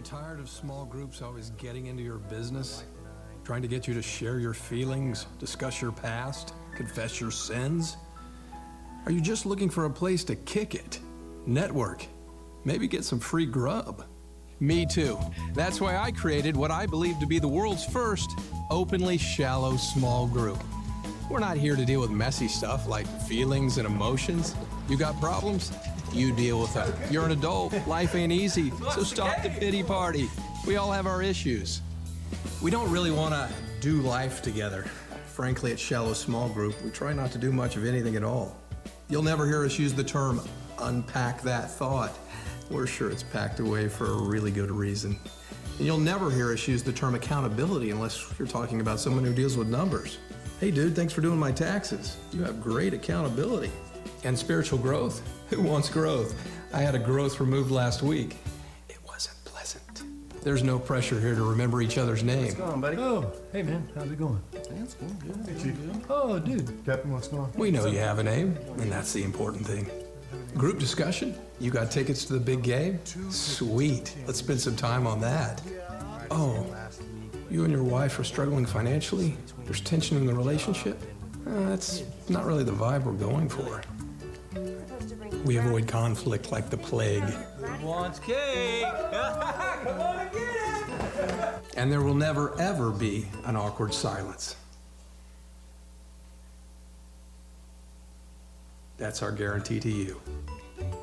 you tired of small groups always getting into your business? Trying to get you to share your feelings, discuss your past, confess your sins? Are you just looking for a place to kick it, network, maybe get some free grub? Me too. That's why I created what I believe to be the world's first openly shallow small group. We're not here to deal with messy stuff like feelings and emotions. You got problems? You deal with that. You're an adult. Life ain't easy. So stop the pity party. We all have our issues. We don't really want to do life together. Frankly, at Shallow Small Group, we try not to do much of anything at all. You'll never hear us use the term unpack that thought. We're sure it's packed away for a really good reason. And you'll never hear us use the term accountability unless you're talking about someone who deals with numbers. Hey, dude, thanks for doing my taxes. You have great accountability. And spiritual growth. Who wants growth? I had a growth removed last week. It wasn't pleasant. There's no pressure here to remember each other's name. What's going on, buddy? Oh, hey man, how's it going? That's going good. Hey, Chief. Oh, dude. Captain, what's going on? We know you have a name, and that's the important thing. Group discussion? You got tickets to the big game? Sweet. Let's spend some time on that. Oh, you and your wife are struggling financially? There's tension in the relationship? Uh, that's not really the vibe we're going for. We avoid conflict like the plague. Wants cake. Come on and get it. And there will never, ever be an awkward silence. That's our guarantee to you.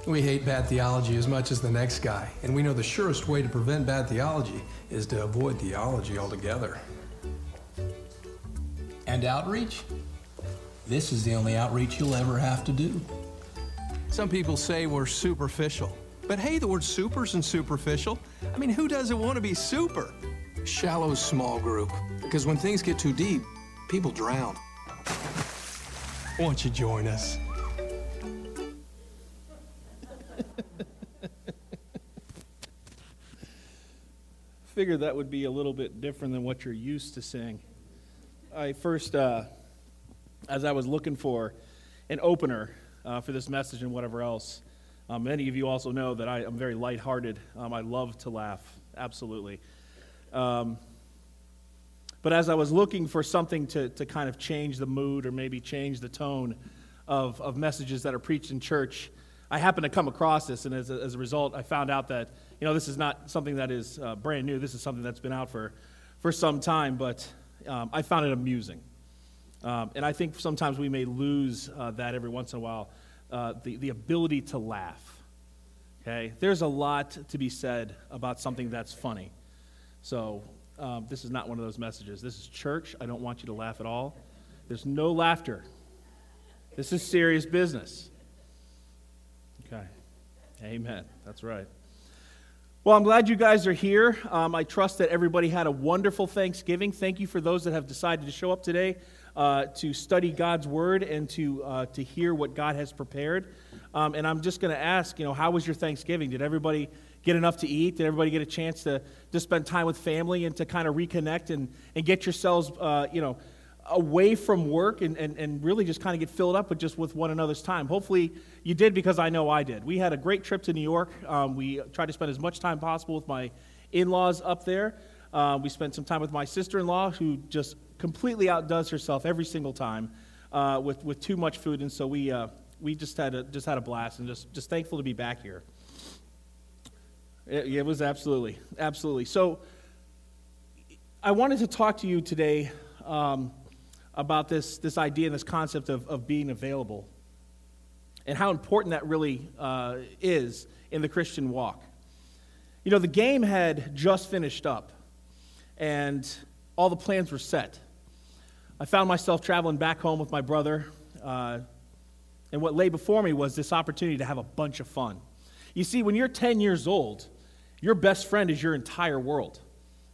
We hate bad theology as much as the next guy, and we know the surest way to prevent bad theology is to avoid theology altogether. And outreach? This is the only outreach you'll ever have to do. Some people say we're superficial. But hey, the word super isn't superficial. I mean, who doesn't want to be super? Shallow, small group. Because when things get too deep, people drown. Won't you join us? Figured that would be a little bit different than what you're used to seeing. I first, uh, as I was looking for an opener uh, for this message and whatever else, um, many of you also know that I am very lighthearted. Um, I love to laugh, absolutely. Um, but as I was looking for something to, to kind of change the mood or maybe change the tone of, of messages that are preached in church, I happened to come across this, and as a, as a result, I found out that, you know, this is not something that is uh, brand new. This is something that's been out for, for some time, but um, I found it amusing. Um, and I think sometimes we may lose uh, that every once in a while uh, the, the ability to laugh. Okay? There's a lot to be said about something that's funny. So, um, this is not one of those messages. This is church. I don't want you to laugh at all. There's no laughter. This is serious business. Okay. Amen. That's right. Well, I'm glad you guys are here. Um, I trust that everybody had a wonderful Thanksgiving. Thank you for those that have decided to show up today uh, to study God's Word and to, uh, to hear what God has prepared. Um, and I'm just going to ask, you know, how was your Thanksgiving? Did everybody get enough to eat? Did everybody get a chance to, to spend time with family and to kind of reconnect and, and get yourselves, uh, you know, away from work and, and, and really just kind of get filled up with just with one another's time. Hopefully you did because I know I did. We had a great trip to New York. Um, we tried to spend as much time possible with my in-laws up there. Uh, we spent some time with my sister-in-law who just completely outdoes herself every single time uh, with, with too much food. And so we, uh, we just, had a, just had a blast and just, just thankful to be back here. It, it was absolutely, absolutely. So I wanted to talk to you today um, about this, this idea and this concept of, of being available and how important that really uh, is in the Christian walk. You know, the game had just finished up, and all the plans were set. I found myself traveling back home with my brother, uh, and what lay before me was this opportunity to have a bunch of fun. You see, when you're 10 years old, your best friend is your entire world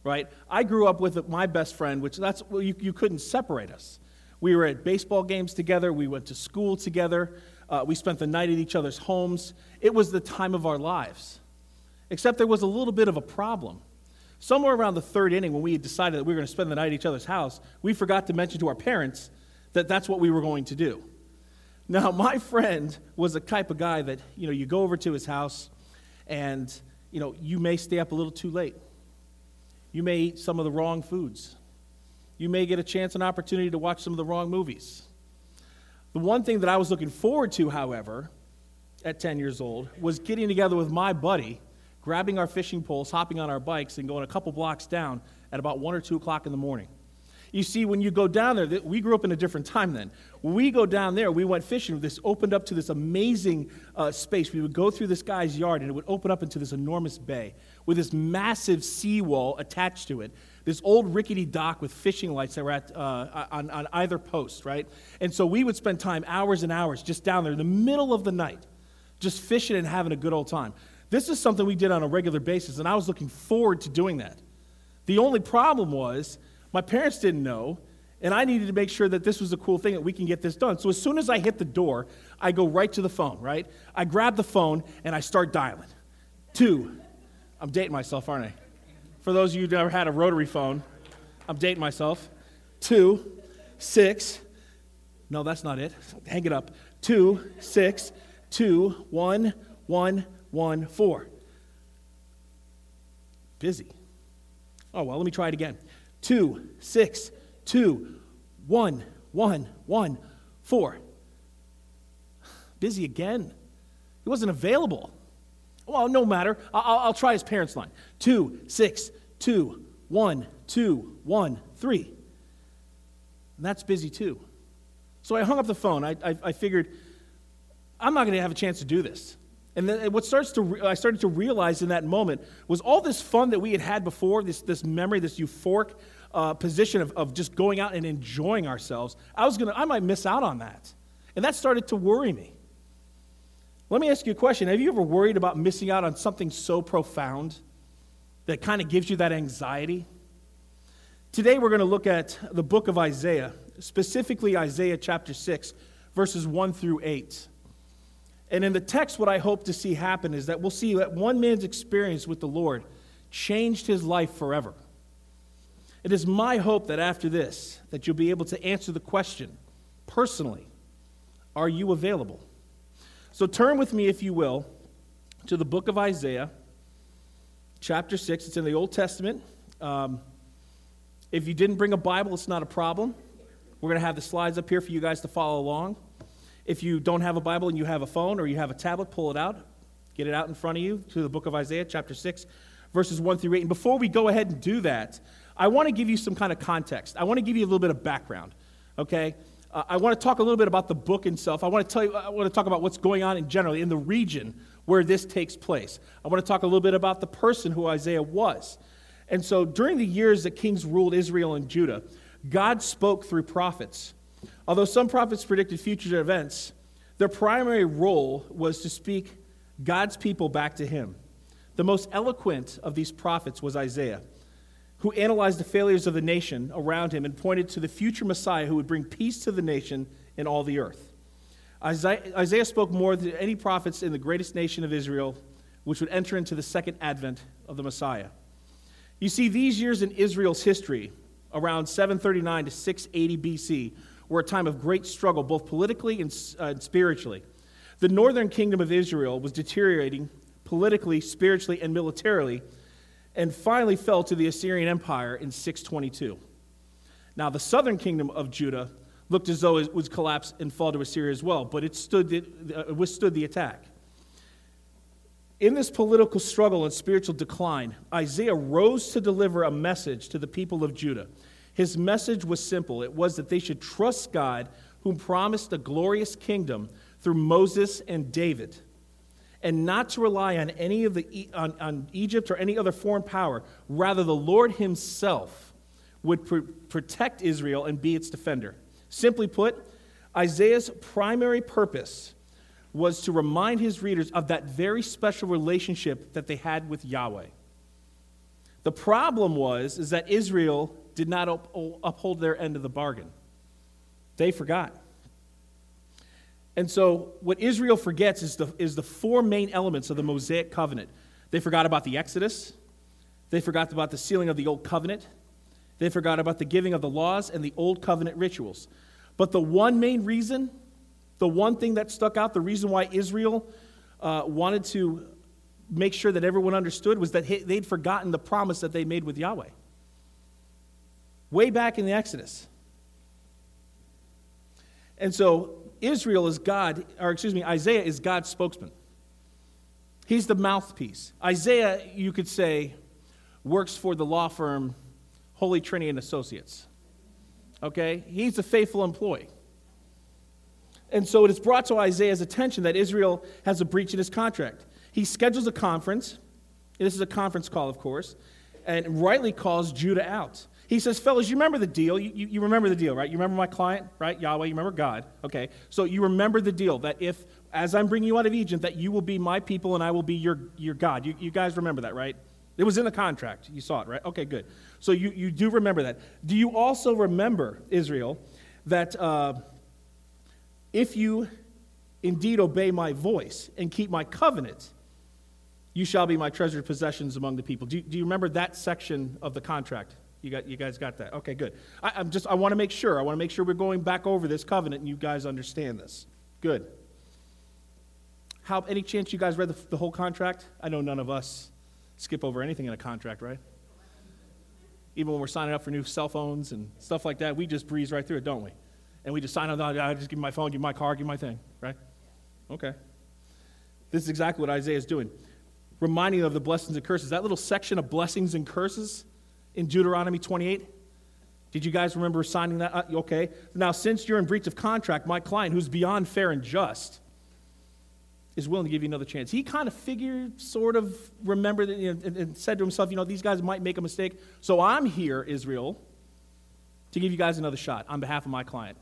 right? I grew up with my best friend, which that's well, you, you couldn't separate us. We were at baseball games together. We went to school together. Uh, we spent the night at each other's homes. It was the time of our lives. Except there was a little bit of a problem. Somewhere around the third inning, when we had decided that we were going to spend the night at each other's house, we forgot to mention to our parents that that's what we were going to do. Now, my friend was the type of guy that, you know, you go over to his house and you know, you may stay up a little too late. You may eat some of the wrong foods. You may get a chance, an opportunity to watch some of the wrong movies. The one thing that I was looking forward to, however, at 10 years old, was getting together with my buddy, grabbing our fishing poles, hopping on our bikes, and going a couple blocks down at about 1 or 2 o'clock in the morning. You see, when you go down there, we grew up in a different time then. When we go down there, we went fishing. This opened up to this amazing uh, space. We would go through this guy's yard, and it would open up into this enormous bay with this massive seawall attached to it. This old rickety dock with fishing lights that were at, uh, on, on either post, right? And so we would spend time, hours and hours, just down there in the middle of the night, just fishing and having a good old time. This is something we did on a regular basis, and I was looking forward to doing that. The only problem was my parents didn't know, and I needed to make sure that this was a cool thing that we can get this done. So as soon as I hit the door, I go right to the phone, right? I grab the phone and I start dialing. Two. I'm dating myself, aren't I? For those of you who've never had a rotary phone, I'm dating myself. Two, six. No, that's not it. Hang it up. Two, six, two, one, one, one, four. Busy. Oh, well, let me try it again two, six, two, one, one, one, four. Busy again. He wasn't available. Well, no matter. I'll, I'll try his parents' line. Two, six, two, one, two, one, three. And that's busy too. So I hung up the phone. I, I, I figured, I'm not going to have a chance to do this. And then what starts to re- I started to realize in that moment was all this fun that we had had before, this, this memory, this euphoric uh, position of, of just going out and enjoying ourselves, I was gonna I might miss out on that. And that started to worry me. Let me ask you a question. Have you ever worried about missing out on something so profound that kind of gives you that anxiety? Today we're going to look at the book of Isaiah, specifically Isaiah chapter 6, verses 1 through 8. And in the text, what I hope to see happen is that we'll see that one man's experience with the Lord changed his life forever. It is my hope that after this, that you'll be able to answer the question personally, are you available? So turn with me, if you will, to the book of Isaiah, chapter 6. It's in the Old Testament. Um, if you didn't bring a Bible, it's not a problem. We're going to have the slides up here for you guys to follow along. If you don't have a Bible and you have a phone or you have a tablet, pull it out. Get it out in front of you to the book of Isaiah, chapter 6, verses 1 through 8. And before we go ahead and do that, I want to give you some kind of context. I want to give you a little bit of background, okay? Uh, I want to talk a little bit about the book itself. I want to tell you, I want to talk about what's going on in general in the region where this takes place. I want to talk a little bit about the person who Isaiah was. And so during the years that kings ruled Israel and Judah, God spoke through prophets. Although some prophets predicted future events, their primary role was to speak God's people back to Him. The most eloquent of these prophets was Isaiah, who analyzed the failures of the nation around him and pointed to the future Messiah who would bring peace to the nation and all the earth. Isaiah spoke more than any prophets in the greatest nation of Israel, which would enter into the second advent of the Messiah. You see, these years in Israel's history, around 739 to 680 BC, were a time of great struggle, both politically and, uh, spiritually. The northern kingdom of Israel was deteriorating politically, spiritually, and militarily, and finally fell to the Assyrian Empire in 622. Now, the southern kingdom of Judah looked as though it would collapse and fall to Assyria as well, but it, stood, it uh, withstood the attack. In this political struggle and spiritual decline, Isaiah rose to deliver a message to the people of Judah. His message was simple it was that they should trust God, whom promised a glorious kingdom through Moses and David, and not to rely on any of the on, on Egypt or any other foreign power. Rather, the Lord Himself would pr- protect Israel and be its defender. Simply put, Isaiah's primary purpose was to remind his readers of that very special relationship that they had with Yahweh. The problem was is that Israel did not uphold their end of the bargain. They forgot. And so, what Israel forgets is the, is the four main elements of the Mosaic covenant. They forgot about the Exodus, they forgot about the sealing of the Old Covenant, they forgot about the giving of the laws and the Old Covenant rituals. But the one main reason, the one thing that stuck out, the reason why Israel uh, wanted to make sure that everyone understood was that they'd forgotten the promise that they made with Yahweh. Way back in the Exodus. And so Israel is God, or excuse me, Isaiah is God's spokesman. He's the mouthpiece. Isaiah, you could say, works for the law firm Holy Trinity and Associates. Okay? He's a faithful employee. And so it is brought to Isaiah's attention that Israel has a breach in his contract. He schedules a conference. This is a conference call, of course, and rightly calls Judah out. He says, Fellas, you remember the deal. You, you, you, remember the deal, right? You remember my client, right? Yahweh, you remember God. Okay. So you remember the deal that if, as I'm bringing you out of Egypt, that you will be my people and I will be your, your God. You, you guys remember that, right? It was in the contract. You saw it, right? Okay, good. So you, you do remember that. Do you also remember, Israel, that uh, if you indeed obey my voice and keep my covenant, you shall be my treasured possessions among the people? Do, do you remember that section of the contract? You, got, you guys got that? Okay, good. I, I'm just, I want to make sure. I want to make sure we're going back over this covenant and you guys understand this. Good. How, any chance you guys read the, the whole contract? I know none of us skip over anything in a contract, right? Even when we're signing up for new cell phones and stuff like that, we just breeze right through it, don't we? And we just sign up, oh, I just give my phone, give my car, give my thing, right? Okay. This is exactly what Isaiah is doing. Reminding of the blessings and curses. That little section of blessings and curses in Deuteronomy 28? Did you guys remember signing that? Uh, okay. Now, since you're in breach of contract, my client, who's beyond fair and just, is willing to give you another chance. He kind of figured, sort of remembered, you know, and, and said to himself, you know, these guys might make a mistake. So I'm here, Israel, to give you guys another shot on behalf of my client.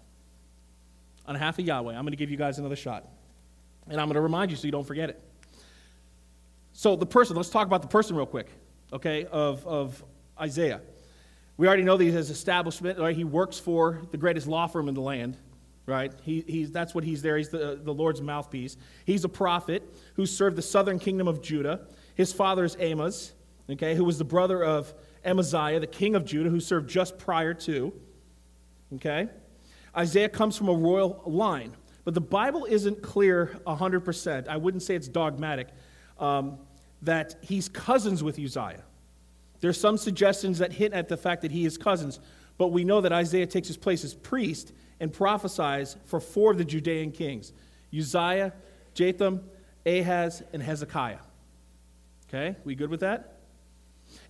On behalf of Yahweh, I'm going to give you guys another shot. And I'm going to remind you so you don't forget it. So, the person, let's talk about the person real quick, okay, of, of Isaiah. We already know that has establishment, right? He works for the greatest law firm in the land, right? He, he's, that's what he's there. He's the, the Lord's mouthpiece. He's a prophet who served the southern kingdom of Judah. His father is Amos, okay, who was the brother of Amaziah, the king of Judah, who served just prior to, okay? Isaiah comes from a royal line, but the Bible isn't clear 100%. I wouldn't say it's dogmatic um, that he's cousins with Uzziah. There's some suggestions that hint at the fact that he is cousins, but we know that Isaiah takes his place as priest and prophesies for four of the Judean kings Uzziah, Jotham, Ahaz, and Hezekiah. Okay, we good with that?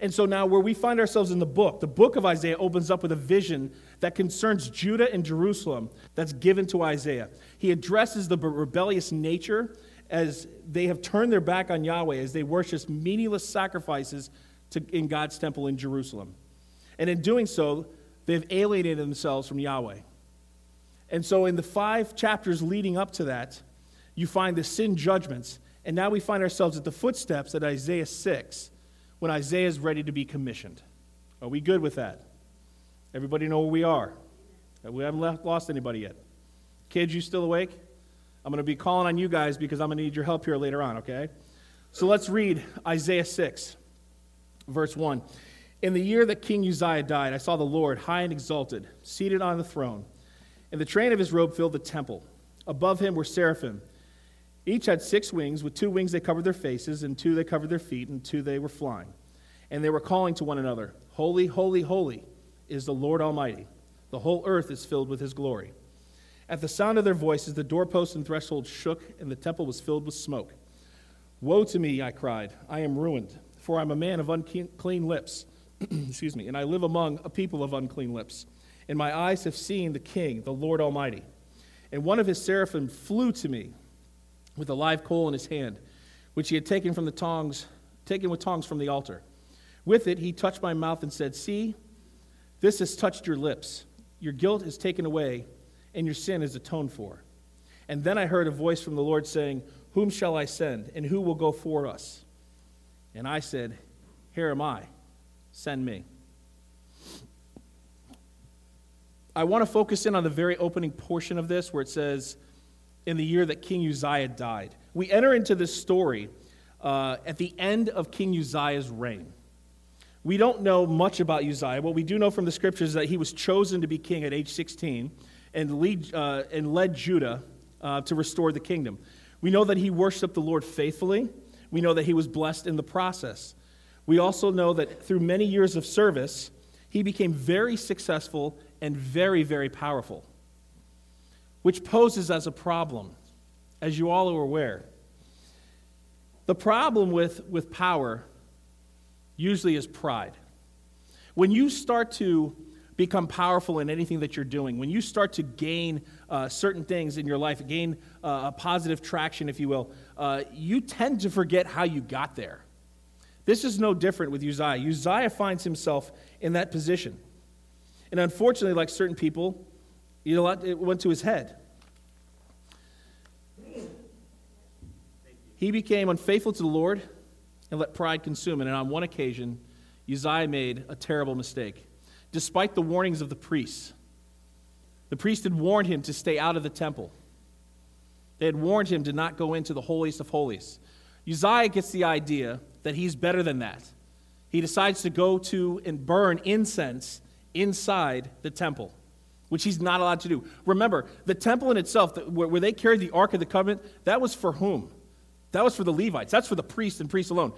And so now, where we find ourselves in the book, the book of Isaiah opens up with a vision that concerns Judah and Jerusalem that's given to Isaiah. He addresses the rebellious nature as they have turned their back on Yahweh, as they worship meaningless sacrifices to, in God's temple in Jerusalem. And in doing so, they've alienated themselves from Yahweh. And so, in the five chapters leading up to that, you find the sin judgments. And now we find ourselves at the footsteps at Isaiah 6 when Isaiah is ready to be commissioned. Are we good with that? Everybody know where we are? Uh, we haven't left, lost anybody yet. Kids, you still awake? I'm going to be calling on you guys because I'm going to need your help here later on, okay? So let's read Isaiah 6 verse 1. In the year that King Uzziah died, I saw the Lord high and exalted, seated on the throne, and the train of his robe filled the temple. Above him were seraphim. Each had six wings. With two wings they covered their faces, and two they covered their feet, and two they were flying. And they were calling to one another, Holy, holy, holy is the Lord Almighty. The whole earth is filled with his glory. At the sound of their voices, the doorposts and thresholds shook, and the temple was filled with smoke. Woe to me, I cried. I am ruined for I'm a man of unclean lips. Excuse me, and I live among a people of unclean lips. And my eyes have seen the King, the Lord Almighty. And one of his seraphim flew to me with a live coal in his hand, which he had taken from the tongs, taken with tongs from the altar. With it he touched my mouth and said, See, this has touched your lips. Your guilt is taken away, and your sin is atoned for. And then I heard a voice from the Lord saying, Whom shall I send, and who will go for us? And I said, Here am I, send me. I want to focus in on the very opening portion of this where it says, In the year that King Uzziah died. We enter into this story uh, at the end of King Uzziah's reign. We don't know much about Uzziah. What we do know from the scriptures is that he was chosen to be king at age 16 and, lead, uh, and led Judah uh, to restore the kingdom. We know that he worshiped the Lord faithfully We know that he was blessed in the process. We also know that through many years of service, he became very successful and very, very powerful, which poses as a problem, as you all are aware. The problem with, with power usually is pride. When you start to become powerful in anything that you're doing, when you start to gain uh, certain things in your life, gain uh, a positive traction, if you will, uh, you tend to forget how you got there. This is no different with Uzziah. Uzziah finds himself in that position. And unfortunately, like certain people, you know? It went to his head. He became unfaithful to the Lord and let pride consume him. And on one occasion, Uzziah made a terrible mistake. Despite the warnings of the priests, the priest had warned him to stay out of the temple. They had warned him to not go into the holiest of holies. Uzziah gets the idea that he's better than that. He decides to go to and burn incense inside the temple, which he's not allowed to do. Remember, the temple in itself, where they carried the Ark of the Covenant, that was for whom? That was for the Levites. That's for the priests and priests alone.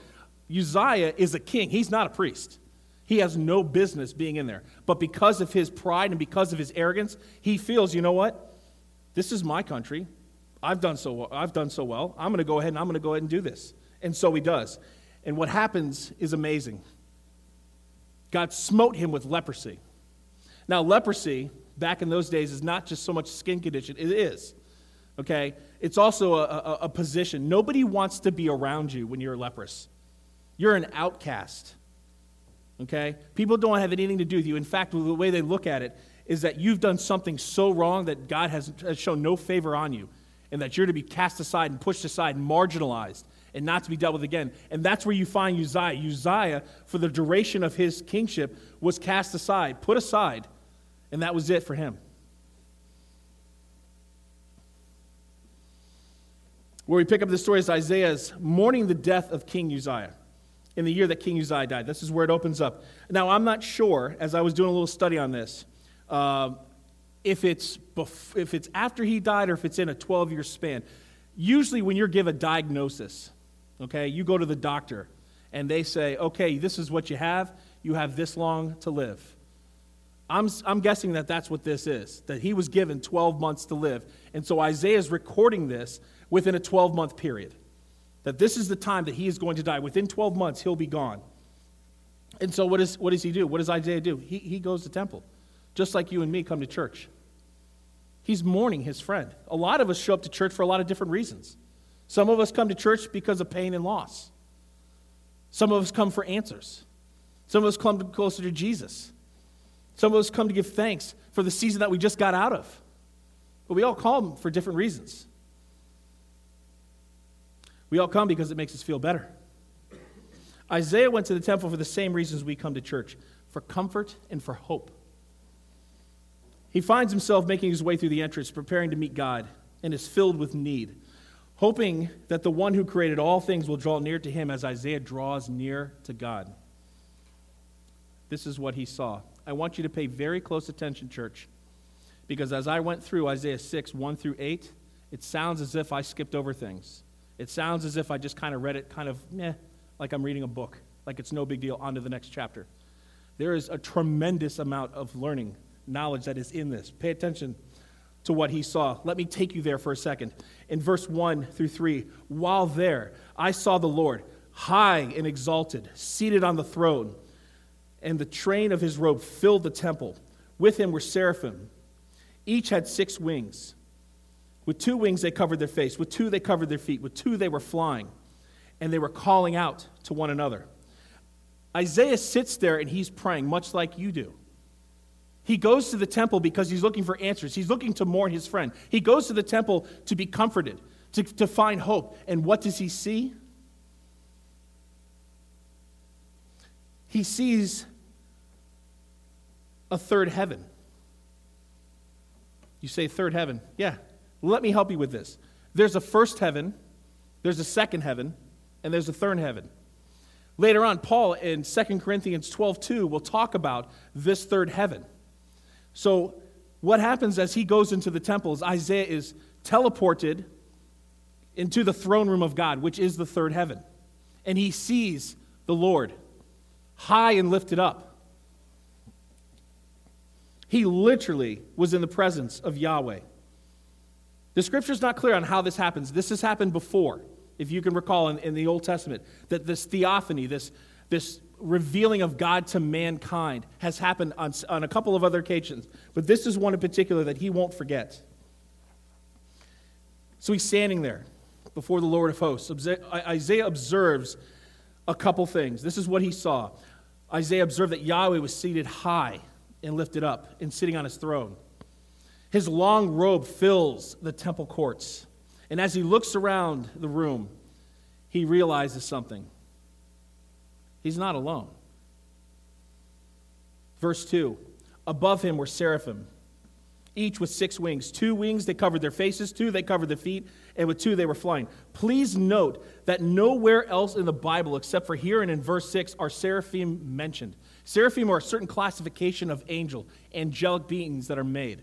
Uzziah is a king, he's not a priest. He has no business being in there. But because of his pride and because of his arrogance, he feels, you know what? This is my country. I've done so well. I've done so well. I'm going to go ahead and I'm going to go ahead and do this. And so he does. And what happens is amazing. God smote him with leprosy. Now, leprosy back in those days is not just so much skin condition, it is. Okay? It's also a, a, a position. Nobody wants to be around you when you're leprous. You're an outcast. Okay? People don't have anything to do with you. In fact, the way they look at it is that you've done something so wrong that God has, has shown no favor on you, and that you're to be cast aside and pushed aside and marginalized and not to be dealt with again. And that's where you find Uzziah. Uzziah, for the duration of his kingship, was cast aside, put aside, and that was it for him. Where we pick up the story is Isaiah's mourning the death of King Uzziah in the year that King Uzziah died. This is where it opens up. Now, I'm not sure, as I was doing a little study on this, uh, if, it's bef- if it's after he died or if it's in a 12 year span. Usually, when you're given a diagnosis, okay, you go to the doctor and they say, okay, this is what you have, you have this long to live. I'm, I'm guessing that that's what this is, that he was given 12 months to live. And so Isaiah is recording this within a 12 month period that this is the time that he is going to die. Within 12 months, he'll be gone. And so, what, is, what does he do? What does Isaiah do? He, he goes to temple, just like you and me come to church. He's mourning his friend. A lot of us show up to church for a lot of different reasons. Some of us come to church because of pain and loss. Some of us come for answers. Some of us come closer to Jesus. Some of us come to give thanks for the season that we just got out of. But we all come for different reasons. We all come because it makes us feel better. Isaiah went to the temple for the same reasons we come to church for comfort and for hope. He finds himself making his way through the entrance, preparing to meet God, and is filled with need, hoping that the one who created all things will draw near to him as Isaiah draws near to God. This is what he saw. I want you to pay very close attention, church, because as I went through Isaiah 6, 1 through 8, it sounds as if I skipped over things. It sounds as if I just kind of read it, kind of, meh, like I'm reading a book, like it's no big deal, on to the next chapter. There is a tremendous amount of learning, knowledge that is in this. Pay attention to what he saw. Let me take you there for a second. In verse 1 through 3, while there, I saw the Lord, high and exalted, seated on the throne, and the train of his robe filled the temple. With him were seraphim. Each had six wings. With two wings, they covered their face. With two, they covered their feet. With two, they were flying. And they were calling out to one another. Isaiah sits there and he's praying, much like you do. He goes to the temple because he's looking for answers. He's looking to mourn his friend. He goes to the temple to be comforted, to, to find hope. And what does he see? He sees a third heaven. You say third heaven. Yeah, let me help you with this. There's a first heaven, there's a second heaven, and there's a third heaven. Later on, Paul in 2 Corinthians 12 2 will talk about this third heaven. So, what happens as he goes into the temple is Isaiah is teleported into the throne room of God, which is the third heaven. and he sees the Lord high and lifted up. He literally was in the presence of Yahweh. The scripture's not clear on how this happens. This has happened before, if you can recall in, in the Old Testament, that this theophany, this, this revealing of God to mankind, has happened on, on a couple of other occasions. But this is one in particular that he won't forget. So he's standing there before the Lord of hosts. Isaiah observes a couple things. This is what he saw. Isaiah observed that Yahweh was seated high and lifted up and sitting on his throne. His long robe fills the temple courts. And as he looks around the room, he realizes something. He's not alone. Verse 2 Above him were seraphim each with six wings. Two wings they covered their faces, two they covered their feet, and with two they were flying. Please note that nowhere else in the Bible, except for here and in verse 6, are seraphim mentioned. Seraphim are a certain classification of angel, angelic beings that are made.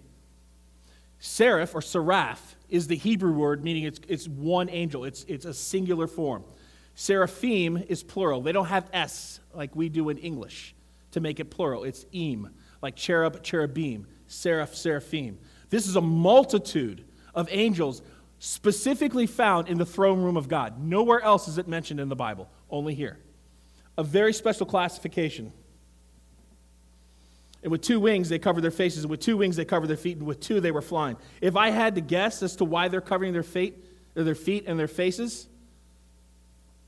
Seraph or seraph is the Hebrew word meaning it's, it's one angel, it's, it's a singular form. Seraphim is plural. They don't have S like we do in English to make it plural. It's im, like cherub, cherubim seraph, seraphim. This is a multitude of angels specifically found in the throne room of God. Nowhere else is it mentioned in the Bible, only here. A very special classification. And with two wings, they covered their faces, and with two wings, they covered their feet, and with two, they were flying. If I had to guess as to why they're covering their or their feet and their faces,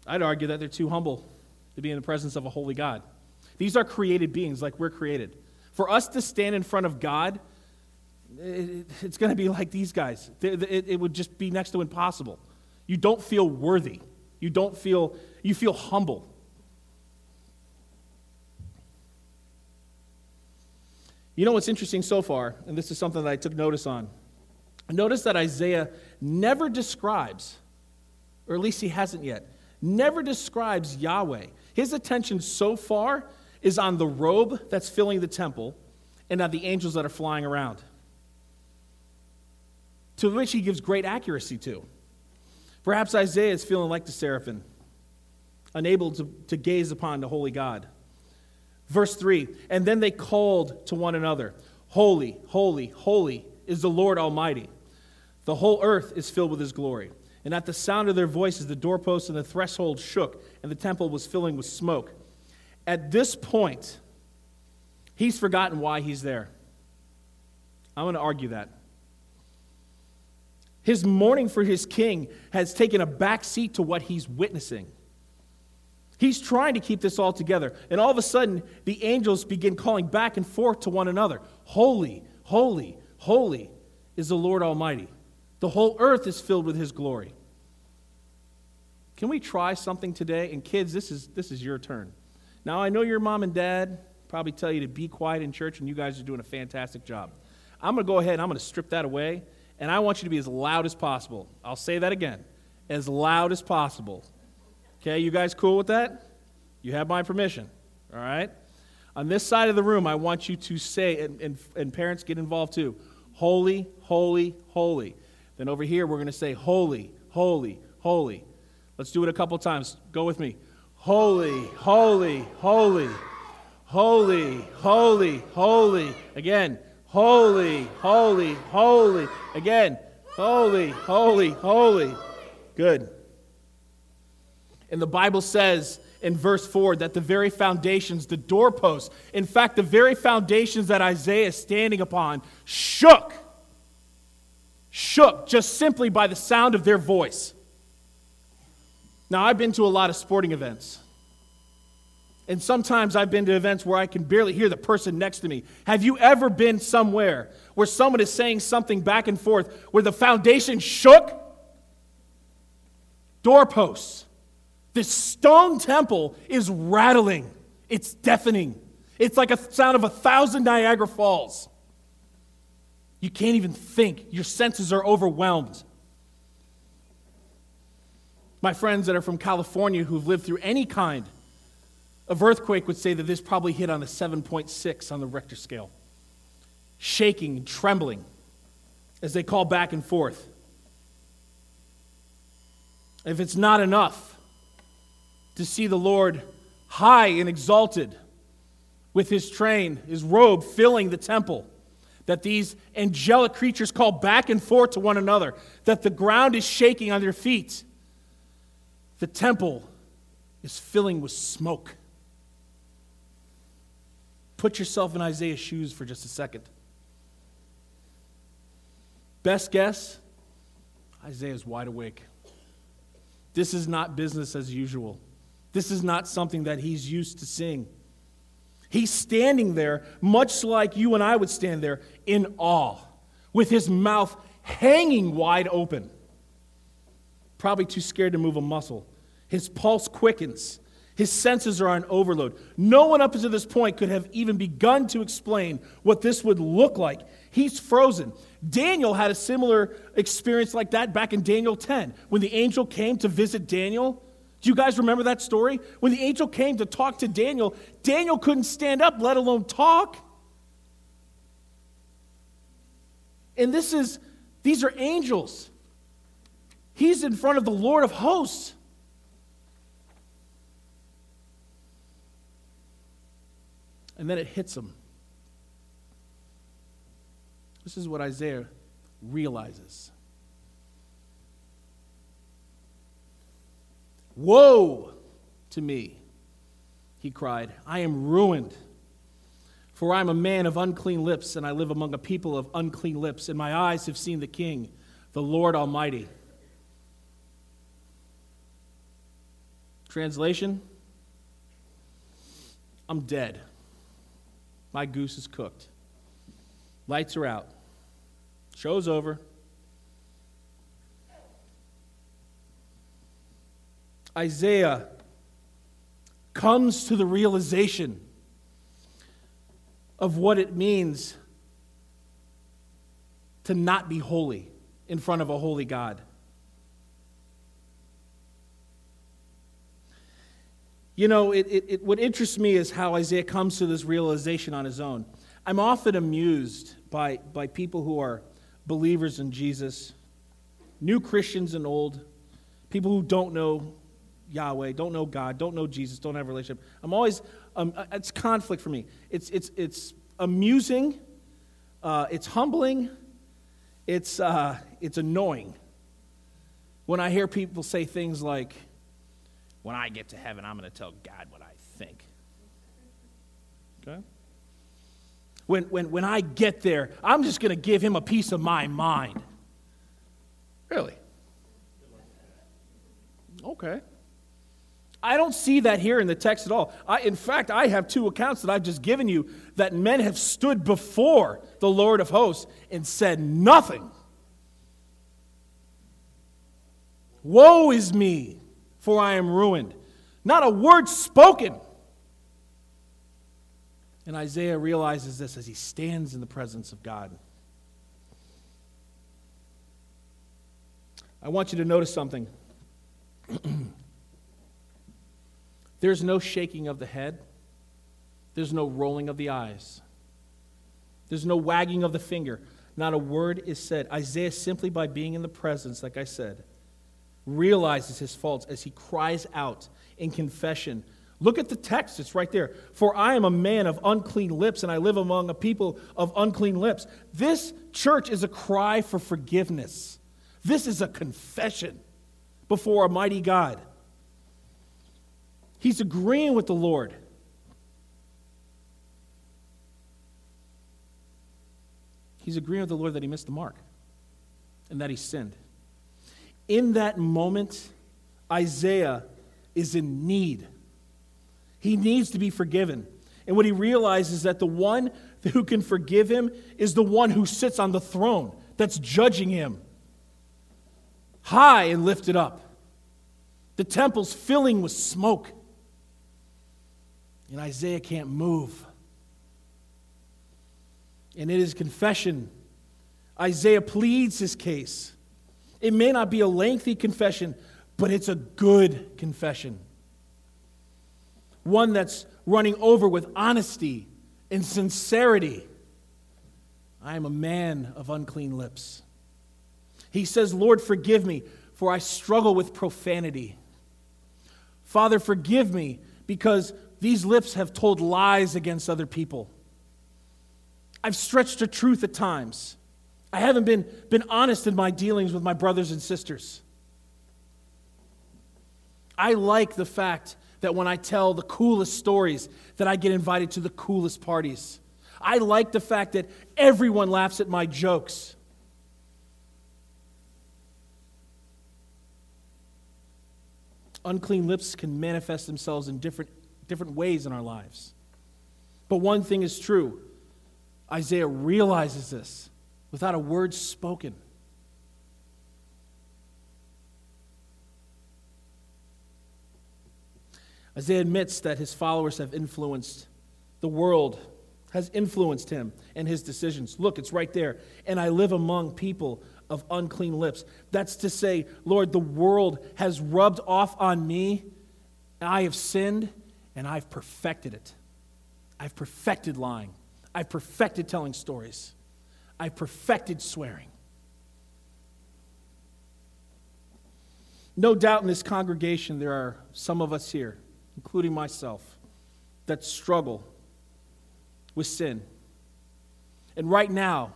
I'd argue that they're too humble to be in the presence of a holy God. These are created beings like we're created. For us to stand in front of God, it's going to be like these guys. It would just be next to impossible. You don't feel worthy. You don't feel, you feel humble. You know what's interesting so far, and this is something that I took notice on. Notice that Isaiah never describes, or at least he hasn't yet, never describes Yahweh. His attention so far is on the robe that's filling the temple and on the angels that are flying around, to which he gives great accuracy to. Perhaps Isaiah is feeling like the seraphim, unable to, to gaze upon the holy God. Verse 3 And then they called to one another, Holy, holy, holy is the Lord Almighty. The whole earth is filled with his glory. And at the sound of their voices, the doorposts and the threshold shook, and the temple was filling with smoke. At this point, he's forgotten why he's there. I'm going to argue that. His mourning for his king has taken a back seat to what he's witnessing. He's trying to keep this all together. And all of a sudden, the angels begin calling back and forth to one another Holy, holy, holy is the Lord Almighty. The whole earth is filled with his glory. Can we try something today? And kids, this is, this is your turn. Now, I know your mom and dad probably tell you to be quiet in church, and you guys are doing a fantastic job. I'm going to go ahead and I'm going to strip that away, and I want you to be as loud as possible. I'll say that again as loud as possible. Okay, you guys cool with that? You have my permission, all right? On this side of the room, I want you to say, and, and, and parents get involved too holy, holy, holy. Then over here, we're going to say holy, holy, holy. Let's do it a couple times. Go with me. Holy, holy, holy, holy, holy, holy. Again, holy, holy, holy. Again, holy, holy, holy. Good. And the Bible says in verse 4 that the very foundations, the doorposts, in fact, the very foundations that Isaiah is standing upon, shook. Shook just simply by the sound of their voice. Now, I've been to a lot of sporting events. And sometimes I've been to events where I can barely hear the person next to me. Have you ever been somewhere where someone is saying something back and forth where the foundation shook? Doorposts. This stone temple is rattling, it's deafening. It's like a sound of a thousand Niagara Falls. You can't even think, your senses are overwhelmed. My friends that are from California who've lived through any kind of earthquake would say that this probably hit on a 7.6 on the Richter scale, shaking trembling as they call back and forth. If it's not enough, to see the Lord high and exalted with his train, his robe filling the temple. That these angelic creatures call back and forth to one another, that the ground is shaking on their feet. The temple is filling with smoke. Put yourself in Isaiah's shoes for just a second. Best guess Isaiah's wide awake. This is not business as usual. This is not something that he's used to seeing. He's standing there, much like you and I would stand there, in awe, with his mouth hanging wide open. Probably too scared to move a muscle. His pulse quickens. His senses are on overload. No one up to this point could have even begun to explain what this would look like. He's frozen. Daniel had a similar experience like that back in Daniel 10 when the angel came to visit Daniel. Do you guys remember that story? When the angel came to talk to Daniel, Daniel couldn't stand up, let alone talk. And this is, these are angels. He's in front of the Lord of hosts. And then it hits him. This is what Isaiah realizes. Woe to me, he cried. I am ruined, for I am a man of unclean lips, and I live among a people of unclean lips, and my eyes have seen the King, the Lord Almighty. Translation I'm dead. My goose is cooked. Lights are out. Show's over. Isaiah comes to the realization of what it means to not be holy in front of a holy God. You know, it, it, it, what interests me is how Isaiah comes to this realization on his own. I'm often amused by, by people who are believers in Jesus, new Christians and old, people who don't know Yahweh, don't know God, don't know Jesus, don't have a relationship. I'm always, um, uh, it's conflict for me. It's, it's, it's amusing, uh, it's humbling, it's, uh, it's annoying when I hear people say things like, when I get to heaven, I'm going to tell God what I think. Okay? When, when, when I get there, I'm just going to give him a piece of my mind. Really? Okay. I don't see that here in the text at all. I, in fact, I have two accounts that I've just given you that men have stood before the Lord of hosts and said nothing. Woe is me, for I am ruined. Not a word spoken. And Isaiah realizes this as he stands in the presence of God. I want you to notice something. There's no shaking of the head, there's no rolling of the eyes, there's no wagging of the finger. Not a word is said. Isaiah, simply by being in the presence, like I said, realizes his faults as he cries out in confession Look at the text, it's right there. For I am a man of unclean lips, and I live among a people of unclean lips. This church is a cry for forgiveness. This is a confession before a mighty God. He's agreeing with the Lord. He's agreeing with the Lord that he missed the mark and that he sinned. In that moment, Isaiah is in need he needs to be forgiven. And what he realizes is that the one who can forgive him is the one who sits on the throne that's judging him. High and lifted up. The temple's filling with smoke. And Isaiah can't move. And in his confession, Isaiah pleads his case. It may not be a lengthy confession, but it's a good confession one that's running over with honesty and sincerity. I am a man of unclean lips. He says, Lord, forgive me, for I struggle with profanity. Father, forgive me because these lips have told lies against other people. I've stretched the truth at times. I haven't been, been honest in my dealings with my brothers and sisters. I like the fact that when I tell the coolest stories that I get invited to the coolest parties. I like the fact that everyone laughs at my jokes. Unclean lips can manifest themselves in different, different ways in our lives. But one thing is true Isaiah realizes this without a word spoken. Isaiah admits that his followers have influenced the world, has influenced him and his decisions. Look, it's right there. And I live among people of unclean lips. That's to say, Lord, the world has rubbed off on me, I have sinned, and I've perfected it. I've perfected lying. I've perfected telling stories. I've perfected swearing. No doubt in this congregation, there are some of us here including myself, that struggle with sin. And right now,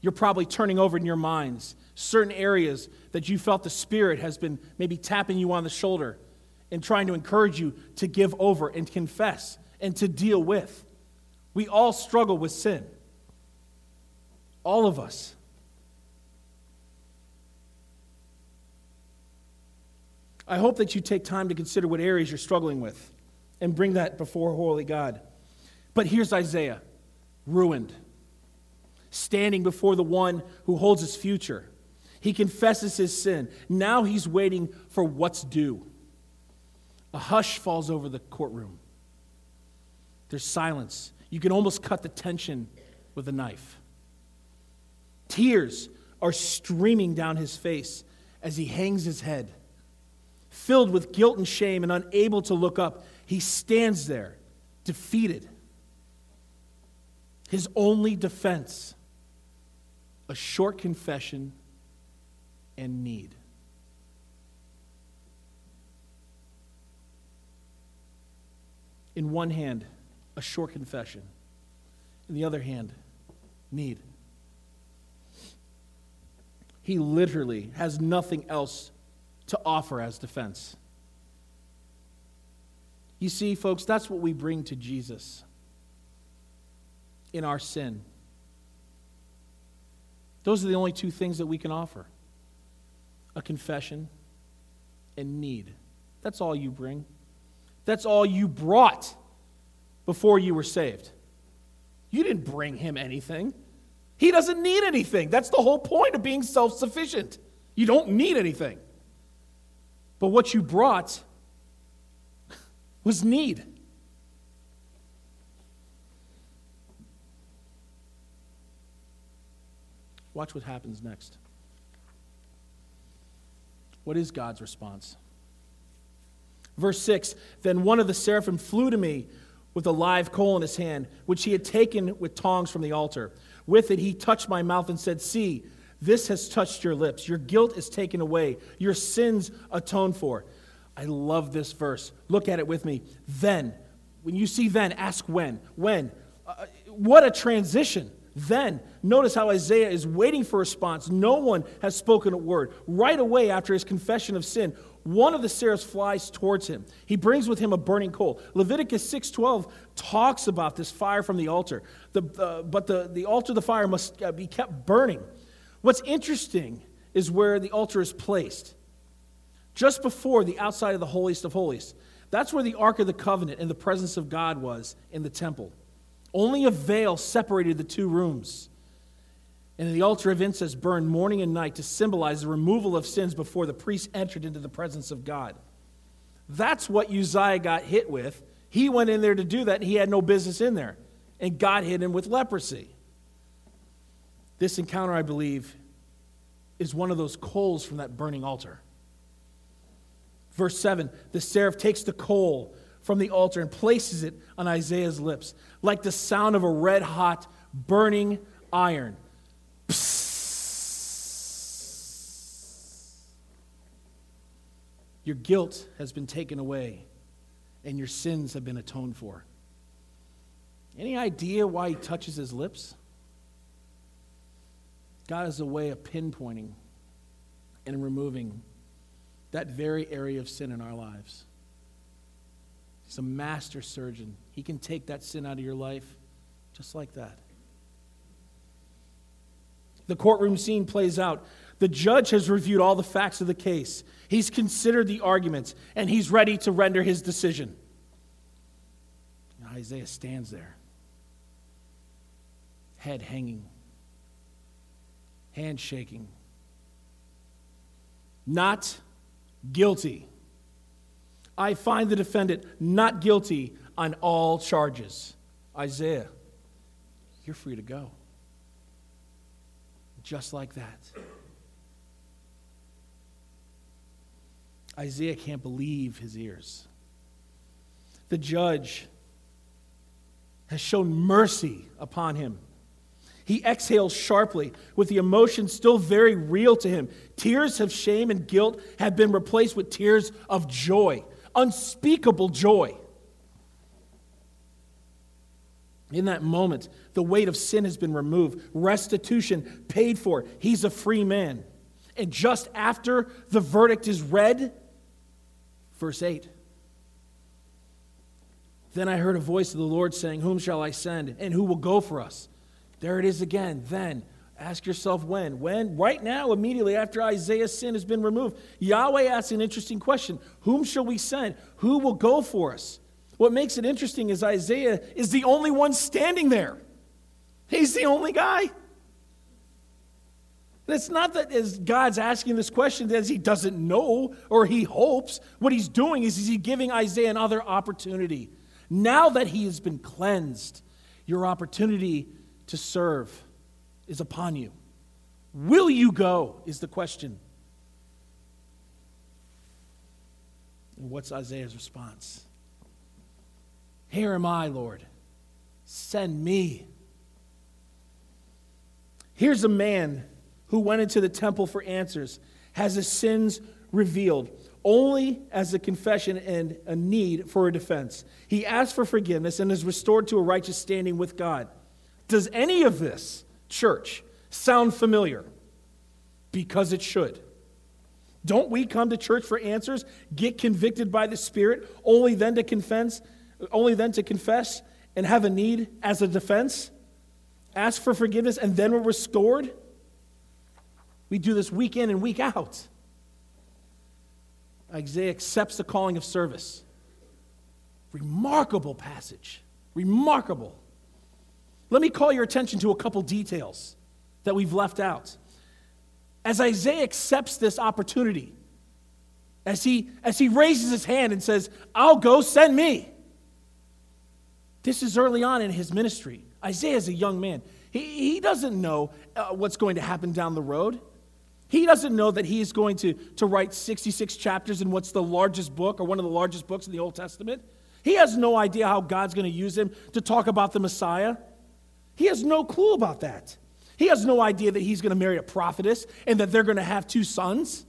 you're probably turning over in your minds certain areas that you felt the Spirit has been maybe tapping you on the shoulder and trying to encourage you to give over and confess and to deal with. We all struggle with sin. All of us. I hope that you take time to consider what areas you're struggling with and bring that before Holy God. But here's Isaiah, ruined, standing before the one who holds his future. He confesses his sin. Now he's waiting for what's due. A hush falls over the courtroom. There's silence. You can almost cut the tension with a knife. Tears are streaming down his face as he hangs his head. Filled with guilt and shame and unable to look up, he stands there, defeated. His only defense a short confession and need. In one hand, a short confession. In the other hand, need. He literally has nothing else to offer as defense. You see, folks, that's what we bring to Jesus in our sin. Those are the only two things that we can offer a confession and need. That's all you bring. That's all you brought before you were saved. You didn't bring him anything. He doesn't need anything. That's the whole point of being self sufficient. You don't need anything. But what you brought was need. Watch what happens next. What is God's response? Verse 6 Then one of the seraphim flew to me with a live coal in his hand, which he had taken with tongs from the altar. With it, he touched my mouth and said, See, this has touched your lips. Your guilt is taken away, your sins atoned for. I love this verse. Look at it with me. Then, when you see then, ask when. When? Uh, what a transition. Then, notice how Isaiah is waiting for a response. No one has spoken a word. Right away after his confession of sin, one of the seraphs flies towards him. He brings with him a burning coal. Leviticus 6:12 talks about this fire from the altar. The, uh, but the, the altar, the fire must uh, be kept burning. What's interesting is where the altar is placed. Just before the outside of the holiest of holies. That's where the Ark of the Covenant and the presence of God was in the temple. Only a veil separated the two rooms. And the altar of incense burned morning and night to symbolize the removal of sins before the priest entered into the presence of God. That's what Uzziah got hit with. He went in there to do that, and he had no business in there. And God hit him with leprosy. This encounter, I believe, is one of those coals from that burning altar. Verse 7 the seraph takes the coal from the altar and places it on Isaiah's lips, like the sound of a red hot, burning iron. Your guilt has been taken away, and your sins have been atoned for. Any idea why he touches his lips? God has a way of pinpointing and removing that very area of sin in our lives. He's a master surgeon. He can take that sin out of your life just like that. The courtroom scene plays out. The judge has reviewed all the facts of the case. He's considered the arguments, and he's ready to render his decision. Isaiah stands there, head hanging, hand shaking. Not guilty. I find the defendant not guilty on all charges. Isaiah, you're free to go. Just like that. Isaiah can't believe his ears. The judge has shown mercy upon him. He exhales sharply with the emotion still very real to him. Tears of shame and guilt have been replaced with tears of joy, unspeakable joy. In that moment, the weight of sin has been removed, restitution paid for. He's a free man. And just after the verdict is read, verse 8 Then I heard a voice of the Lord saying, Whom shall I send? And who will go for us? There it is again. Then ask yourself when. When? Right now, immediately after Isaiah's sin has been removed. Yahweh asks an interesting question Whom shall we send? Who will go for us? What makes it interesting is Isaiah is the only one standing there. He's the only guy. It's not that as God's asking this question that he doesn't know or he hopes. What he's doing is he's giving Isaiah another opportunity. Now that he has been cleansed, your opportunity to serve is upon you. Will you go? Is the question. And what's Isaiah's response? Here am I, Lord. Send me. Here's a man who went into the temple for answers, has his sins revealed, only as a confession and a need for a defense. He asks for forgiveness and is restored to a righteous standing with God. Does any of this, church, sound familiar? Because it should. Don't we come to church for answers, get convicted by the Spirit, only then to confess, only then to confess and have a need as a defense? Ask for forgiveness and then we're restored? We do this week in and week out. Isaiah accepts the calling of service. Remarkable passage. Remarkable. Let me call your attention to a couple details that we've left out. As Isaiah accepts this opportunity, as he, as he raises his hand and says, I'll go, send me. This is early on in his ministry. Isaiah is a young man. He, he doesn't know uh, what's going to happen down the road. He doesn't know that he is going to, to write 66 chapters in what's the largest book or one of the largest books in the Old Testament. He has no idea how God's going to use him to talk about the Messiah. He has no clue about that. He has no idea that he's going to marry a prophetess and that they're going to have two sons.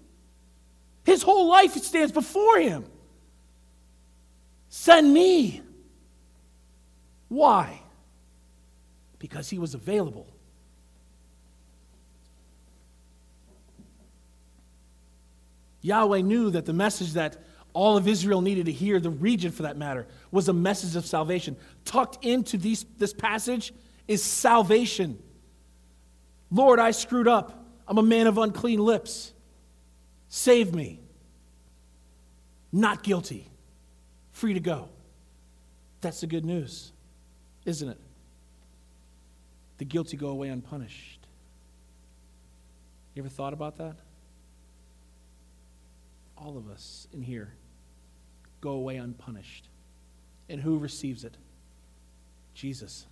His whole life stands before him. Send me. Why? Because he was available. Yahweh knew that the message that all of Israel needed to hear, the region for that matter, was a message of salvation. Tucked into these, this passage is salvation. Lord, I screwed up. I'm a man of unclean lips. Save me. Not guilty. Free to go. That's the good news, isn't it? The guilty go away unpunished. You ever thought about that? All of us in here go away unpunished. And who receives it? Jesus.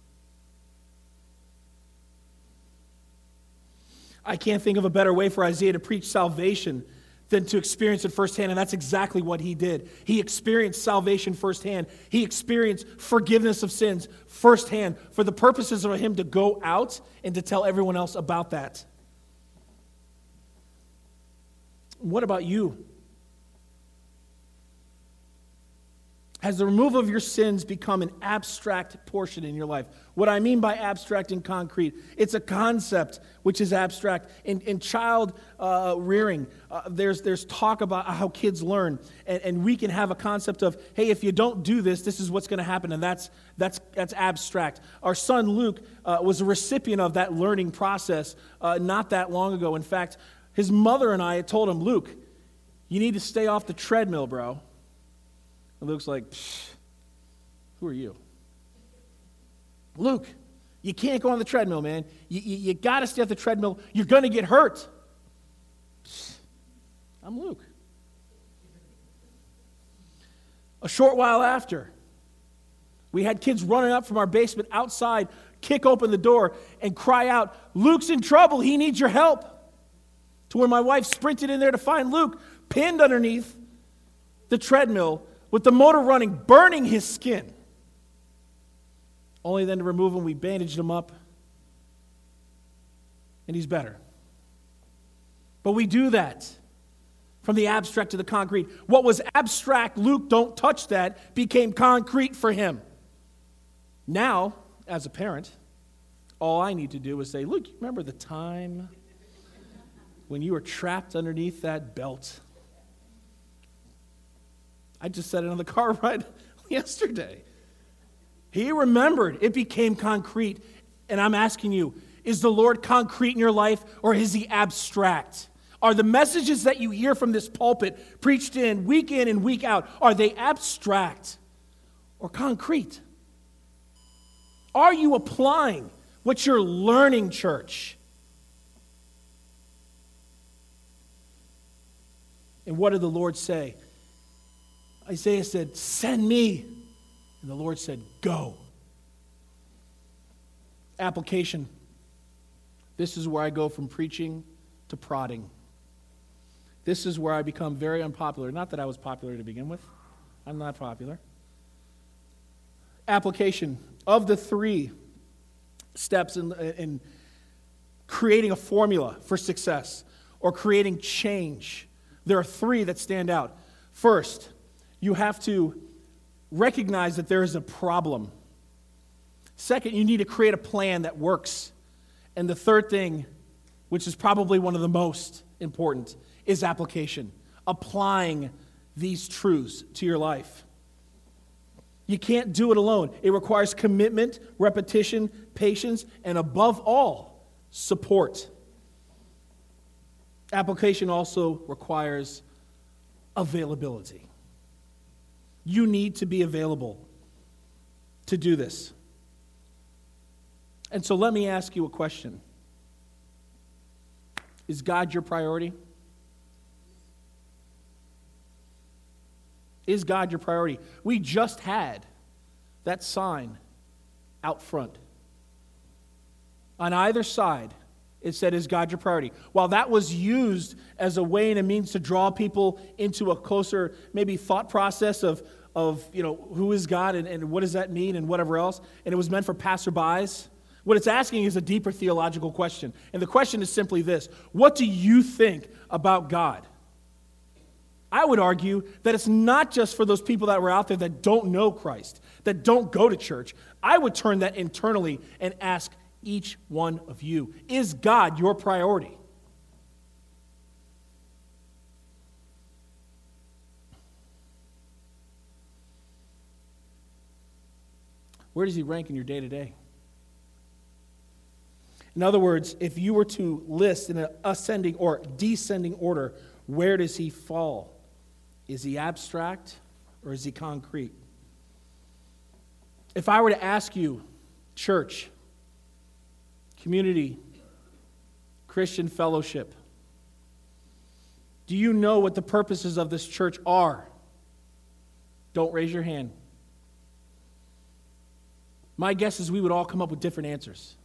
I can't think of a better way for Isaiah to preach salvation than to experience it firsthand. And that's exactly what he did. He experienced salvation firsthand, he experienced forgiveness of sins firsthand for the purposes of him to go out and to tell everyone else about that. What about you? Has the removal of your sins become an abstract portion in your life? What I mean by abstract and concrete, it's a concept which is abstract. In, in child uh, rearing, uh, there's, there's talk about how kids learn, and, and we can have a concept of, hey, if you don't do this, this is what's going to happen, and that's, that's, that's abstract. Our son Luke uh, was a recipient of that learning process uh, not that long ago. In fact, his mother and I had told him, Luke, you need to stay off the treadmill, bro. And Luke's like, Who are you? Luke, you can't go on the treadmill, man. You, you, you got to stay off the treadmill. You're going to get hurt. I'm Luke. A short while after, we had kids running up from our basement outside, kick open the door, and cry out, Luke's in trouble. He needs your help. To where my wife sprinted in there to find Luke, pinned underneath the treadmill with the motor running, burning his skin. Only then to remove him, we bandaged him up, and he's better. But we do that from the abstract to the concrete. What was abstract, Luke, don't touch that, became concrete for him. Now, as a parent, all I need to do is say, Luke, remember the time when you were trapped underneath that belt? I just said it on the car ride yesterday. He remembered. It became concrete. And I'm asking you, is the Lord concrete in your life or is he abstract? Are the messages that you hear from this pulpit, preached in week in and week out, are they abstract or concrete? Are you applying what you're learning, church? And what did the Lord say? Isaiah said, Send me. And the Lord said, Go. Application. This is where I go from preaching to prodding. This is where I become very unpopular. Not that I was popular to begin with, I'm not popular. Application. Of the three steps in, in creating a formula for success or creating change, there are three that stand out. First, you have to recognize that there is a problem. Second, you need to create a plan that works. And the third thing, which is probably one of the most important, is application, applying these truths to your life. You can't do it alone. It requires commitment, repetition, patience, and above all, support. Application also requires availability. You need to be available to do this. And so let me ask you a question Is God your priority? Is God your priority? We just had that sign out front. On either side, it said, Is God your priority? While that was used as a way and a means to draw people into a closer, maybe thought process of, of you know, who is God and, and what does that mean and whatever else, and it was meant for passerbys, what it's asking is a deeper theological question. And the question is simply this What do you think about God? I would argue that it's not just for those people that were out there that don't know Christ, that don't go to church. I would turn that internally and ask each one of you Is God your priority? Where does he rank in your day to day? In other words, if you were to list in an ascending or descending order, where does he fall? Is he abstract or is he concrete? If I were to ask you, church, community, Christian fellowship, do you know what the purposes of this church are? Don't raise your hand. My guess is we would all come up with different answers.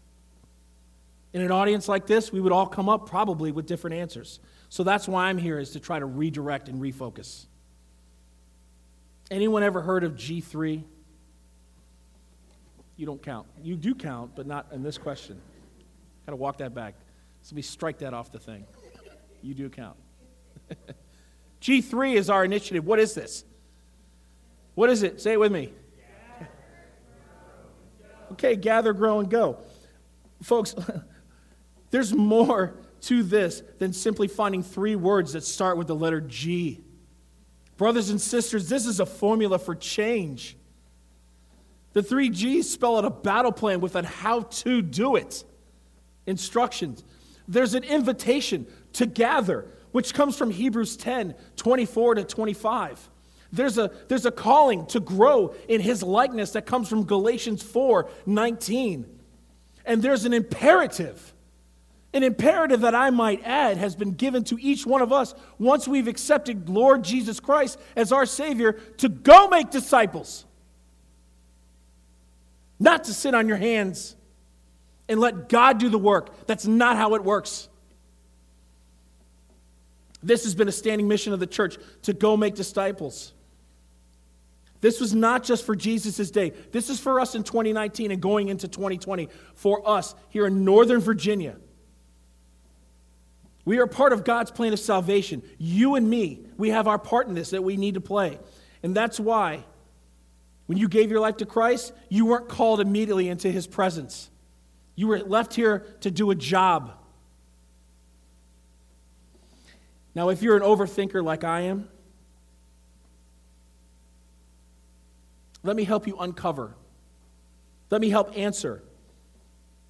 In an audience like this, we would all come up probably with different answers. So that's why I'm here is to try to redirect and refocus. Anyone ever heard of G3? You don't count. You do count, but not in this question. Got to walk that back. So we strike that off the thing. You do count. G3 is our initiative. What is this? What is it? Say it with me. Okay, gather, grow, and go. Folks, there's more to this than simply finding three words that start with the letter G. Brothers and sisters, this is a formula for change. The three G's spell out a battle plan with a how to do it instructions. There's an invitation to gather, which comes from Hebrews 10 24 to 25. There's a, there's a calling to grow in his likeness that comes from Galatians 4 19. And there's an imperative. An imperative that I might add has been given to each one of us once we've accepted Lord Jesus Christ as our Savior to go make disciples. Not to sit on your hands and let God do the work. That's not how it works. This has been a standing mission of the church to go make disciples. This was not just for Jesus' day. This is for us in 2019 and going into 2020, for us here in Northern Virginia. We are part of God's plan of salvation. You and me, we have our part in this that we need to play. And that's why, when you gave your life to Christ, you weren't called immediately into his presence. You were left here to do a job. Now, if you're an overthinker like I am, let me help you uncover. Let me help answer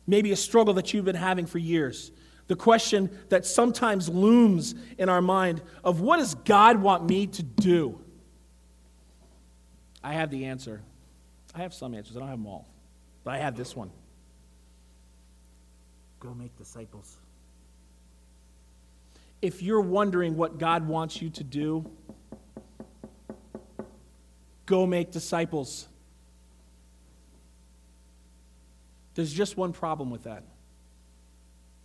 maybe a struggle that you've been having for years. The question that sometimes looms in our mind of what does God want me to do? I have the answer. I have some answers, I don't have them all, but I have this one. Go make disciples. If you're wondering what God wants you to do, go make disciples. There's just one problem with that.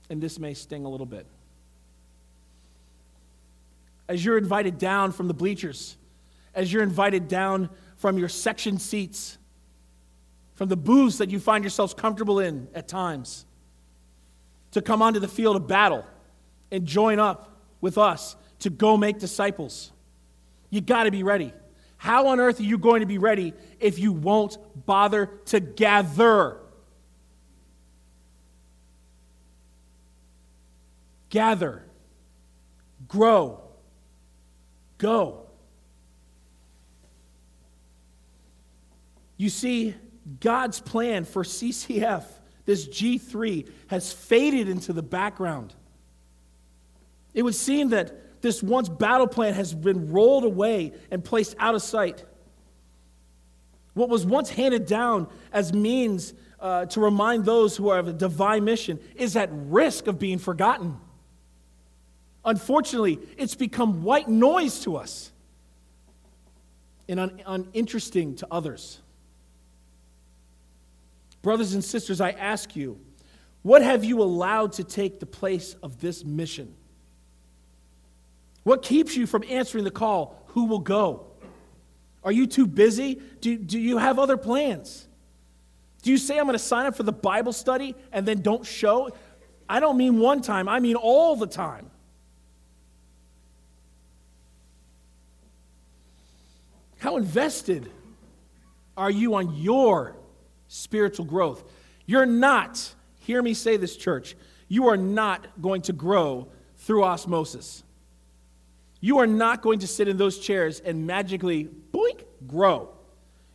And this may sting a little bit. As you're invited down from the bleachers, as you're invited down from your section seats, from the booths that you find yourselves comfortable in at times, to come onto the field of battle and join up with us to go make disciples. You got to be ready. How on earth are you going to be ready if you won't bother to gather? Gather, grow, go. You see, God's plan for CCF this G3 has faded into the background. It would seem that this once battle plan has been rolled away and placed out of sight. What was once handed down as means uh, to remind those who have a divine mission is at risk of being forgotten. Unfortunately, it's become white noise to us and un- uninteresting to others. Brothers and sisters, I ask you, what have you allowed to take the place of this mission? What keeps you from answering the call? Who will go? Are you too busy? Do, do you have other plans? Do you say, I'm going to sign up for the Bible study and then don't show? I don't mean one time, I mean all the time. How invested are you on your spiritual growth. You're not, hear me say this, church, you are not going to grow through osmosis. You are not going to sit in those chairs and magically, boink, grow.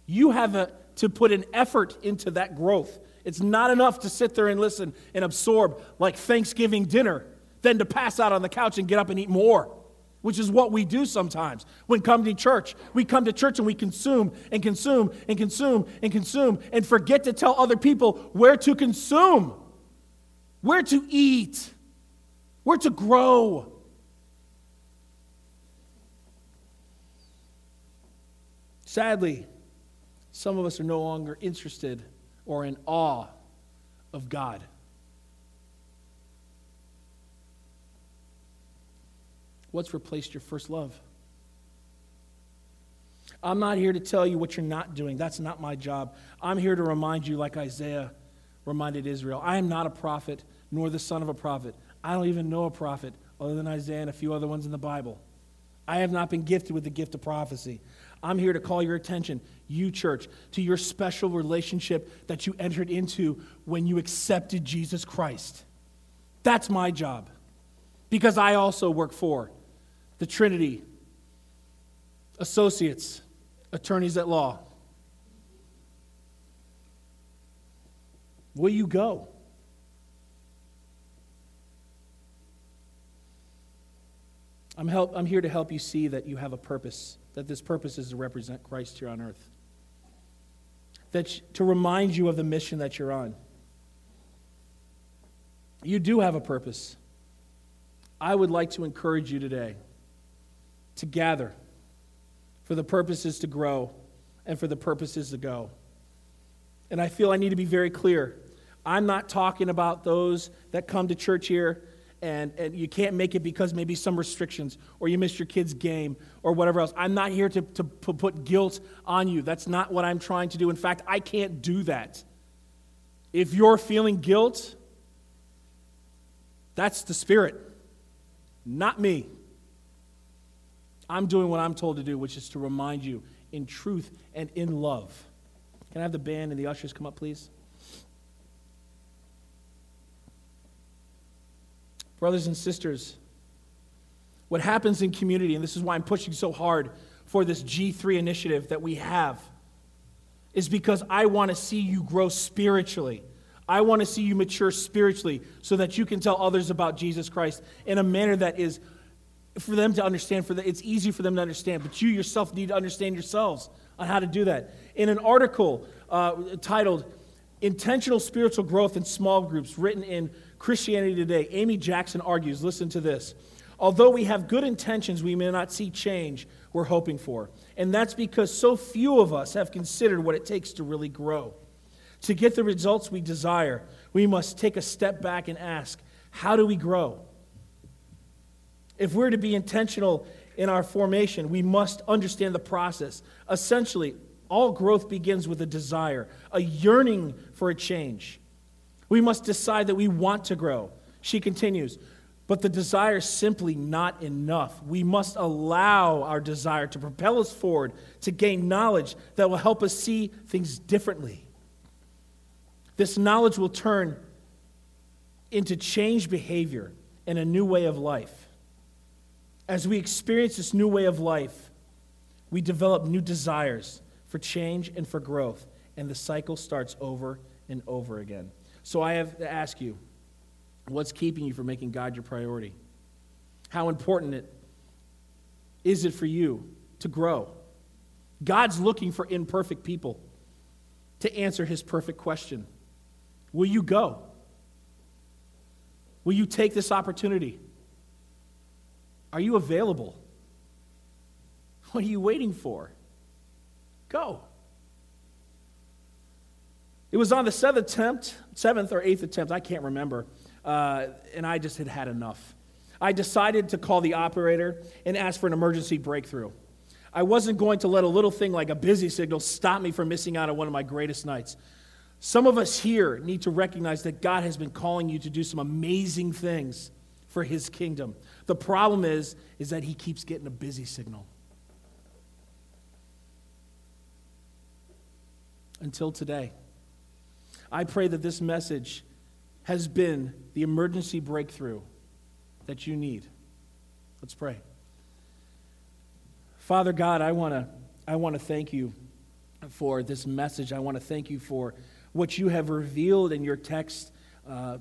You have a, to put an effort into that growth. It's not enough to sit there and listen and absorb like Thanksgiving dinner, then to pass out on the couch and get up and eat more which is what we do sometimes when come to church. We come to church and we consume and consume and consume and consume and forget to tell other people where to consume, where to eat, where to grow. Sadly, some of us are no longer interested or in awe of God. What's replaced your first love? I'm not here to tell you what you're not doing. That's not my job. I'm here to remind you, like Isaiah reminded Israel I am not a prophet, nor the son of a prophet. I don't even know a prophet other than Isaiah and a few other ones in the Bible. I have not been gifted with the gift of prophecy. I'm here to call your attention, you church, to your special relationship that you entered into when you accepted Jesus Christ. That's my job. Because I also work for the Trinity, associates, attorneys at law. Will you go? I'm, help, I'm here to help you see that you have a purpose, that this purpose is to represent Christ here on earth. That to remind you of the mission that you're on. You do have a purpose. I would like to encourage you today to gather for the purposes to grow and for the purposes to go. And I feel I need to be very clear. I'm not talking about those that come to church here and, and you can't make it because maybe some restrictions or you missed your kid's game or whatever else. I'm not here to, to put guilt on you. That's not what I'm trying to do. In fact, I can't do that. If you're feeling guilt, that's the Spirit, not me. I'm doing what I'm told to do, which is to remind you in truth and in love. Can I have the band and the ushers come up, please? Brothers and sisters, what happens in community, and this is why I'm pushing so hard for this G3 initiative that we have, is because I want to see you grow spiritually. I want to see you mature spiritually so that you can tell others about Jesus Christ in a manner that is for them to understand, for the, it's easy for them to understand, but you yourself need to understand yourselves on how to do that. In an article uh, titled Intentional Spiritual Growth in Small Groups, written in Christianity Today, Amy Jackson argues listen to this. Although we have good intentions, we may not see change we're hoping for. And that's because so few of us have considered what it takes to really grow. To get the results we desire, we must take a step back and ask, how do we grow? If we're to be intentional in our formation, we must understand the process. Essentially, all growth begins with a desire, a yearning for a change. We must decide that we want to grow. She continues, but the desire is simply not enough. We must allow our desire to propel us forward to gain knowledge that will help us see things differently. This knowledge will turn into changed behavior and a new way of life. As we experience this new way of life, we develop new desires for change and for growth, and the cycle starts over and over again. So I have to ask you what's keeping you from making God your priority? How important it, is it for you to grow? God's looking for imperfect people to answer his perfect question Will you go? Will you take this opportunity? Are you available? What are you waiting for? Go. It was on the seventh attempt, seventh or eighth attempt, I can't remember, uh, and I just had had enough. I decided to call the operator and ask for an emergency breakthrough. I wasn't going to let a little thing like a busy signal stop me from missing out on one of my greatest nights. Some of us here need to recognize that God has been calling you to do some amazing things for his kingdom. The problem is is that he keeps getting a busy signal. Until today. I pray that this message has been the emergency breakthrough that you need. Let's pray. Father God, I want to I want to thank you for this message. I want to thank you for what you have revealed in your text, uh,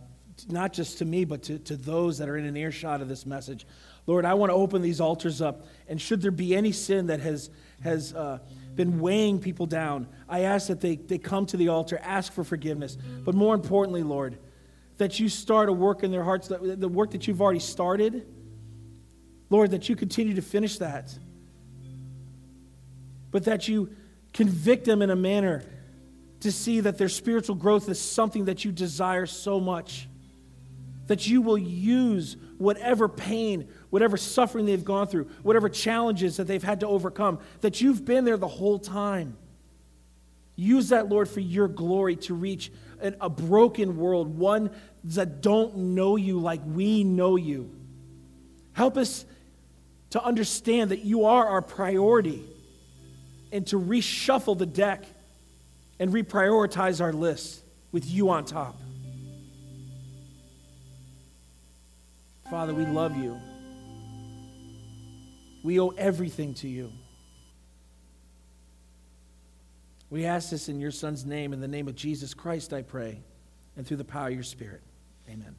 not just to me, but to, to those that are in an earshot of this message. Lord, I want to open these altars up, and should there be any sin that has, has uh, been weighing people down, I ask that they, they come to the altar, ask for forgiveness. But more importantly, Lord, that you start a work in their hearts, the work that you've already started, Lord, that you continue to finish that. But that you convict them in a manner to see that their spiritual growth is something that you desire so much. That you will use whatever pain, whatever suffering they've gone through, whatever challenges that they've had to overcome, that you've been there the whole time. Use that, Lord, for your glory to reach an, a broken world, one that don't know you like we know you. Help us to understand that you are our priority, and to reshuffle the deck and reprioritize our list with you on top. Father, we love you. We owe everything to you. We ask this in your Son's name, in the name of Jesus Christ, I pray, and through the power of your Spirit. Amen.